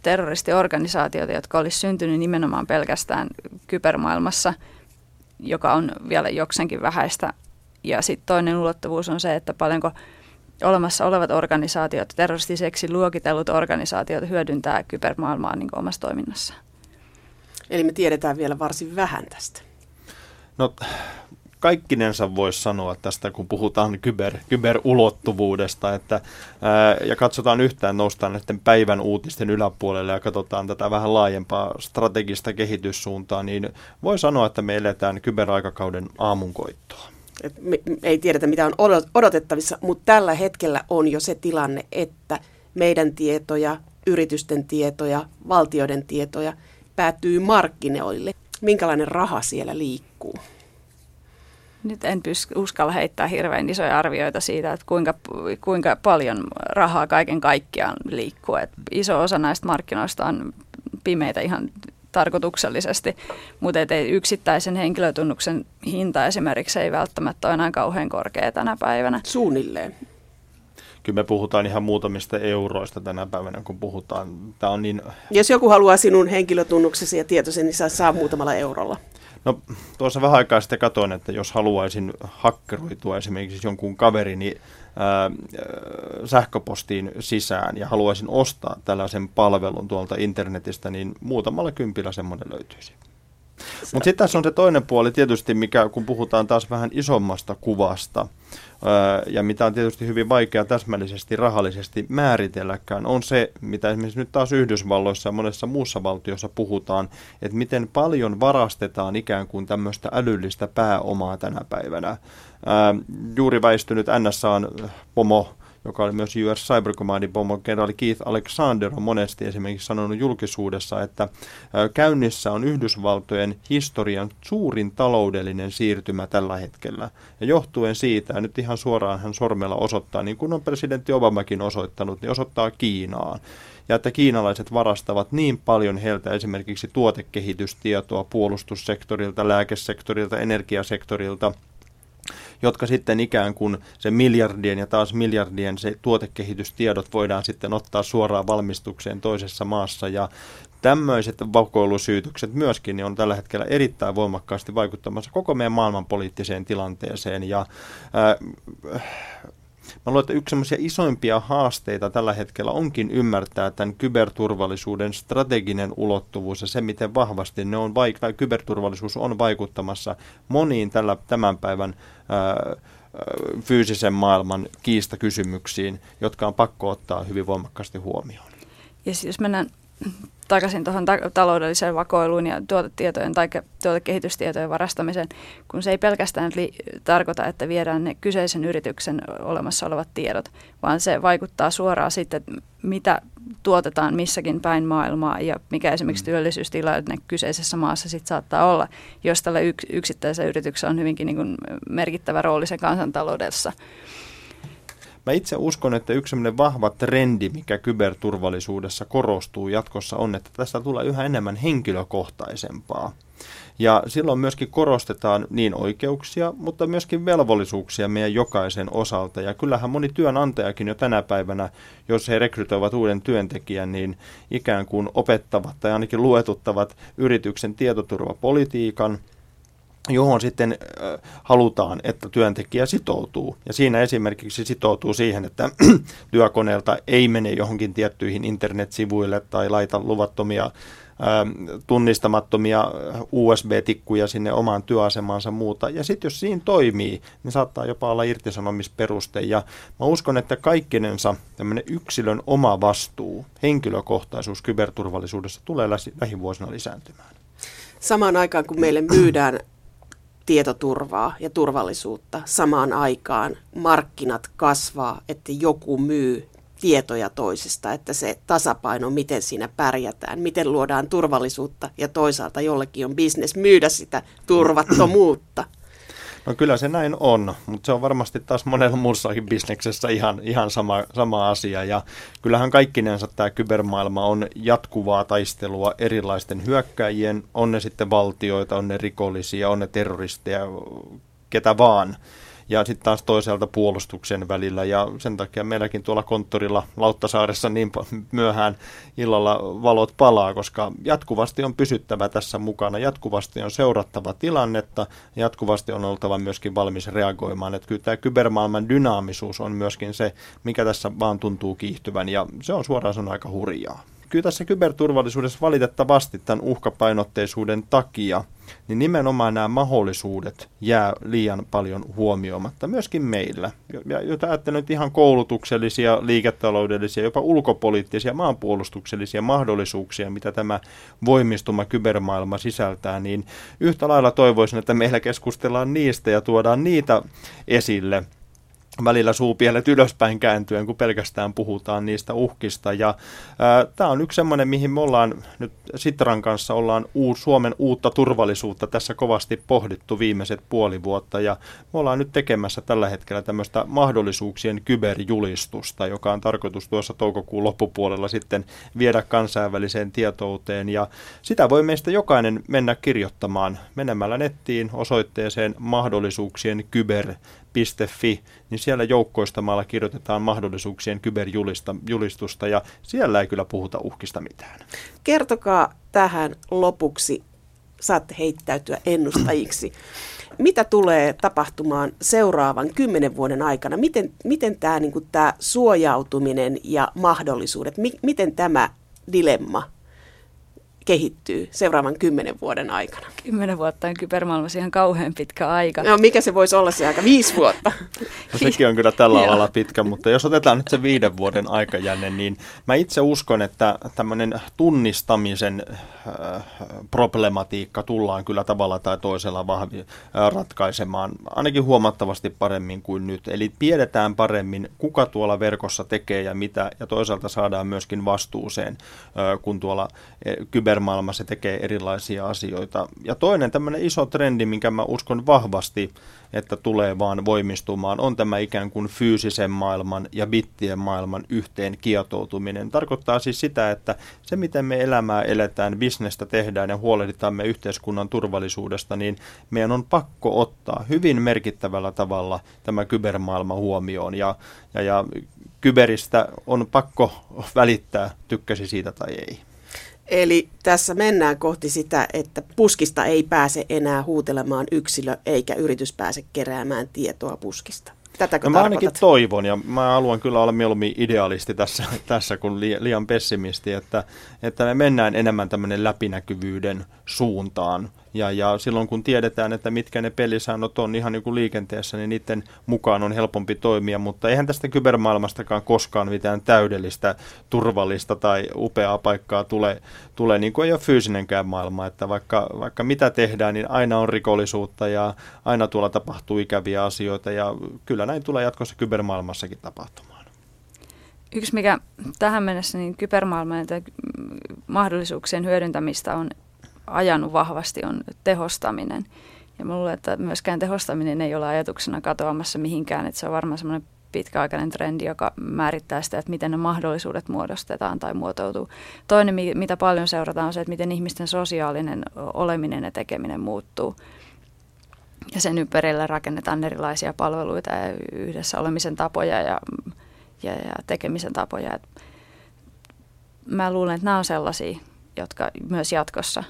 terroristiorganisaatioita, jotka olisi syntynyt nimenomaan pelkästään kybermaailmassa, joka on vielä jokseenkin vähäistä ja sitten toinen ulottuvuus on se, että paljonko olemassa olevat organisaatiot, terroristiseksi luokitellut organisaatiot hyödyntää kybermaailmaa niin omassa toiminnassa. Eli me tiedetään vielä varsin vähän tästä. No kaikkinensa voisi sanoa tästä, kun puhutaan kyber, kyberulottuvuudesta, että, ää, ja katsotaan yhtään, noustaan näiden päivän uutisten yläpuolelle ja katsotaan tätä vähän laajempaa strategista kehityssuuntaa, niin voi sanoa, että me eletään kyberaikakauden aamunkoittoa me, ei tiedetä mitä on odotettavissa, mutta tällä hetkellä on jo se tilanne, että meidän tietoja, yritysten tietoja, valtioiden tietoja päätyy markkinoille. Minkälainen raha siellä liikkuu? Nyt en pysty, uskalla heittää hirveän isoja arvioita siitä, että kuinka, kuinka paljon rahaa kaiken kaikkiaan liikkuu. Et iso osa näistä markkinoista on pimeitä ihan tarkoituksellisesti, mutta ei yksittäisen henkilötunnuksen hinta esimerkiksi ei välttämättä ole enää kauhean korkea tänä päivänä. Suunnilleen. Kyllä me puhutaan ihan muutamista euroista tänä päivänä, kun puhutaan. Tämä on niin... Jos joku haluaa sinun henkilötunnuksesi ja tietosi, niin saa, saa muutamalla eurolla. No tuossa vähän aikaa sitten katsoin, että jos haluaisin hakkeroitua esimerkiksi jonkun kaverini ää, sähköpostiin sisään ja haluaisin ostaa tällaisen palvelun tuolta internetistä, niin muutamalla kympillä semmoinen löytyisi. Mutta sitten tässä on se toinen puoli tietysti, mikä kun puhutaan taas vähän isommasta kuvasta, ja mitä on tietysti hyvin vaikea täsmällisesti rahallisesti määritelläkään, on se, mitä esimerkiksi nyt taas Yhdysvalloissa ja monessa muussa valtiossa puhutaan, että miten paljon varastetaan ikään kuin tämmöistä älyllistä pääomaa tänä päivänä. Juuri väistynyt NSAn pomo joka oli myös US Cyber Commandin pommo, kenraali Keith Alexander on monesti esimerkiksi sanonut julkisuudessa, että käynnissä on Yhdysvaltojen historian suurin taloudellinen siirtymä tällä hetkellä. Ja johtuen siitä, ja nyt ihan suoraan hän sormella osoittaa, niin kuin on presidentti Obamakin osoittanut, niin osoittaa Kiinaan ja että kiinalaiset varastavat niin paljon heiltä esimerkiksi tuotekehitystietoa puolustussektorilta, lääkesektorilta, energiasektorilta – jotka sitten ikään kuin se miljardien ja taas miljardien se tuotekehitystiedot voidaan sitten ottaa suoraan valmistukseen toisessa maassa. Ja tämmöiset vakoilusyytykset myöskin niin on tällä hetkellä erittäin voimakkaasti vaikuttamassa koko meidän maailmanpoliittiseen tilanteeseen. Ja äh, Mä luulen, että yksi isoimpia haasteita tällä hetkellä onkin ymmärtää tämän kyberturvallisuuden strateginen ulottuvuus ja se, miten vahvasti ne on vaik- kyberturvallisuus on vaikuttamassa moniin tällä, tämän päivän ää, fyysisen maailman kiistakysymyksiin, jotka on pakko ottaa hyvin voimakkaasti huomioon. Ja jos mennään takaisin tuohon ta- taloudelliseen vakoiluun ja tuotetietojen tai tuotekehitystietojen varastamiseen, kun se ei pelkästään li- tarkoita, että viedään ne kyseisen yrityksen olemassa olevat tiedot, vaan se vaikuttaa suoraan sitten, mitä tuotetaan missäkin päin maailmaa ja mikä esimerkiksi mm. työllisyystilanne kyseisessä maassa sitten saattaa olla, jos tällä yks- yksittäisellä yrityksellä on hyvinkin niin merkittävä rooli sen kansantaloudessa. Mä itse uskon, että yksi vahva trendi, mikä kyberturvallisuudessa korostuu jatkossa, on, että tästä tulee yhä enemmän henkilökohtaisempaa. Ja silloin myöskin korostetaan niin oikeuksia, mutta myöskin velvollisuuksia meidän jokaisen osalta. Ja kyllähän moni työnantajakin jo tänä päivänä, jos he rekrytoivat uuden työntekijän, niin ikään kuin opettavat tai ainakin luetuttavat yrityksen tietoturvapolitiikan – johon sitten halutaan, että työntekijä sitoutuu. Ja siinä esimerkiksi sitoutuu siihen, että työkoneelta ei mene johonkin tiettyihin internetsivuille tai laita luvattomia tunnistamattomia USB-tikkuja sinne omaan työasemaansa muuta. Ja sitten jos siinä toimii, niin saattaa jopa olla irtisanomisperuste. Ja mä uskon, että kaikkinensa tämmöinen yksilön oma vastuu, henkilökohtaisuus kyberturvallisuudessa tulee lähivuosina lisääntymään. Samaan aikaan, kun meille myydään tietoturvaa ja turvallisuutta samaan aikaan. Markkinat kasvaa, että joku myy tietoja toisesta, että se tasapaino, miten siinä pärjätään, miten luodaan turvallisuutta ja toisaalta jollekin on bisnes myydä sitä turvattomuutta. No kyllä se näin on, mutta se on varmasti taas monella muussakin bisneksessä ihan, ihan sama, sama asia. Ja kyllähän kaikkinensa tämä kybermaailma on jatkuvaa taistelua erilaisten hyökkäjien, on ne sitten valtioita, on ne rikollisia, on ne terroristeja, ketä vaan ja sitten taas toisaalta puolustuksen välillä. Ja sen takia meilläkin tuolla konttorilla Lauttasaaressa niin myöhään illalla valot palaa, koska jatkuvasti on pysyttävä tässä mukana, jatkuvasti on seurattava tilannetta, jatkuvasti on oltava myöskin valmis reagoimaan. Että kyllä tämä kybermaailman dynaamisuus on myöskin se, mikä tässä vaan tuntuu kiihtyvän, ja se on suoraan sanoen aika hurjaa kyllä tässä kyberturvallisuudessa valitettavasti tämän uhkapainotteisuuden takia, niin nimenomaan nämä mahdollisuudet jää liian paljon huomioimatta, myöskin meillä. Ja jota ajattelen nyt ihan koulutuksellisia, liiketaloudellisia, jopa ulkopoliittisia, maanpuolustuksellisia mahdollisuuksia, mitä tämä voimistuma kybermaailma sisältää, niin yhtä lailla toivoisin, että meillä keskustellaan niistä ja tuodaan niitä esille – välillä suupielet ylöspäin kääntyen, kun pelkästään puhutaan niistä uhkista. Ja tämä on yksi semmoinen, mihin me ollaan nyt Sitran kanssa ollaan uu, Suomen uutta turvallisuutta tässä kovasti pohdittu viimeiset puoli vuotta. Ja me ollaan nyt tekemässä tällä hetkellä tämmöistä mahdollisuuksien kyberjulistusta, joka on tarkoitus tuossa toukokuun loppupuolella sitten viedä kansainväliseen tietouteen. Ja sitä voi meistä jokainen mennä kirjoittamaan menemällä nettiin osoitteeseen mahdollisuuksien kyber Fi, niin siellä joukkoistamalla kirjoitetaan mahdollisuuksien kyberjulistusta ja siellä ei kyllä puhuta uhkista mitään. Kertokaa tähän lopuksi, saatte heittäytyä ennustajiksi. Mitä tulee tapahtumaan seuraavan kymmenen vuoden aikana? Miten, miten tämä, niin suojautuminen ja mahdollisuudet, mi, miten tämä dilemma kehittyy seuraavan kymmenen vuoden aikana? Kymmenen vuotta on kybermaailmassa ihan kauhean pitkä aika. No mikä se voisi olla se aika? Viisi vuotta? No sekin on kyllä tällä alalla pitkä, mutta jos otetaan nyt se viiden vuoden aikajänne, niin mä itse uskon, että tämmöinen tunnistamisen äh, problematiikka tullaan kyllä tavalla tai toisella vahvi, äh, ratkaisemaan, ainakin huomattavasti paremmin kuin nyt. Eli tiedetään paremmin, kuka tuolla verkossa tekee ja mitä, ja toisaalta saadaan myöskin vastuuseen, äh, kun tuolla kyber kybermaailmassa tekee erilaisia asioita. Ja toinen tämmöinen iso trendi, minkä mä uskon vahvasti, että tulee vaan voimistumaan, on tämä ikään kuin fyysisen maailman ja bittien maailman yhteen kietoutuminen. Tarkoittaa siis sitä, että se miten me elämää eletään, bisnestä tehdään ja huolehditaan me yhteiskunnan turvallisuudesta, niin meidän on pakko ottaa hyvin merkittävällä tavalla tämä kybermaailma huomioon. Ja, ja, ja kyberistä on pakko välittää, tykkäsi siitä tai ei. Eli tässä mennään kohti sitä, että puskista ei pääse enää huutelemaan yksilö eikä yritys pääse keräämään tietoa puskista. Tätäkö no, mä ainakin toivon ja mä haluan kyllä olla mieluummin idealisti tässä, tässä kuin liian pessimisti, että, että me mennään enemmän tämmöinen läpinäkyvyyden suuntaan ja, ja silloin kun tiedetään, että mitkä ne pelisäännöt on ihan niin kuin liikenteessä, niin niiden mukaan on helpompi toimia, mutta eihän tästä kybermaailmastakaan koskaan mitään täydellistä, turvallista tai upeaa paikkaa tule, tule niin kuin ei ole fyysinenkään maailma, että vaikka, vaikka mitä tehdään, niin aina on rikollisuutta ja aina tuolla tapahtuu ikäviä asioita. Ja kyllä näin tulee jatkossa kybermaailmassakin tapahtumaan. Yksi, mikä tähän mennessä niin kybermaailman mahdollisuuksien hyödyntämistä on ajanut vahvasti, on tehostaminen. Ja mä luulen, että myöskään tehostaminen ei ole ajatuksena katoamassa mihinkään, että se on varmaan semmoinen pitkäaikainen trendi, joka määrittää sitä, että miten ne mahdollisuudet muodostetaan tai muotoutuu. Toinen, mitä paljon seurataan, on se, että miten ihmisten sosiaalinen oleminen ja tekeminen muuttuu. Ja sen ympärillä rakennetaan erilaisia palveluita ja yhdessä olemisen tapoja ja, ja, ja tekemisen tapoja. Et mä luulen, että nämä on sellaisia, jotka myös jatkossa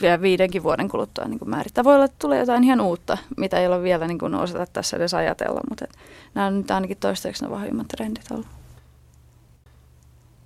vielä viidenkin vuoden kuluttua niin määrittää. Voi olla, että tulee jotain ihan uutta, mitä ei ole vielä niin osata tässä edes ajatella, mutta nämä on nyt ainakin toistaiseksi ne vahvimmat trendit ollut.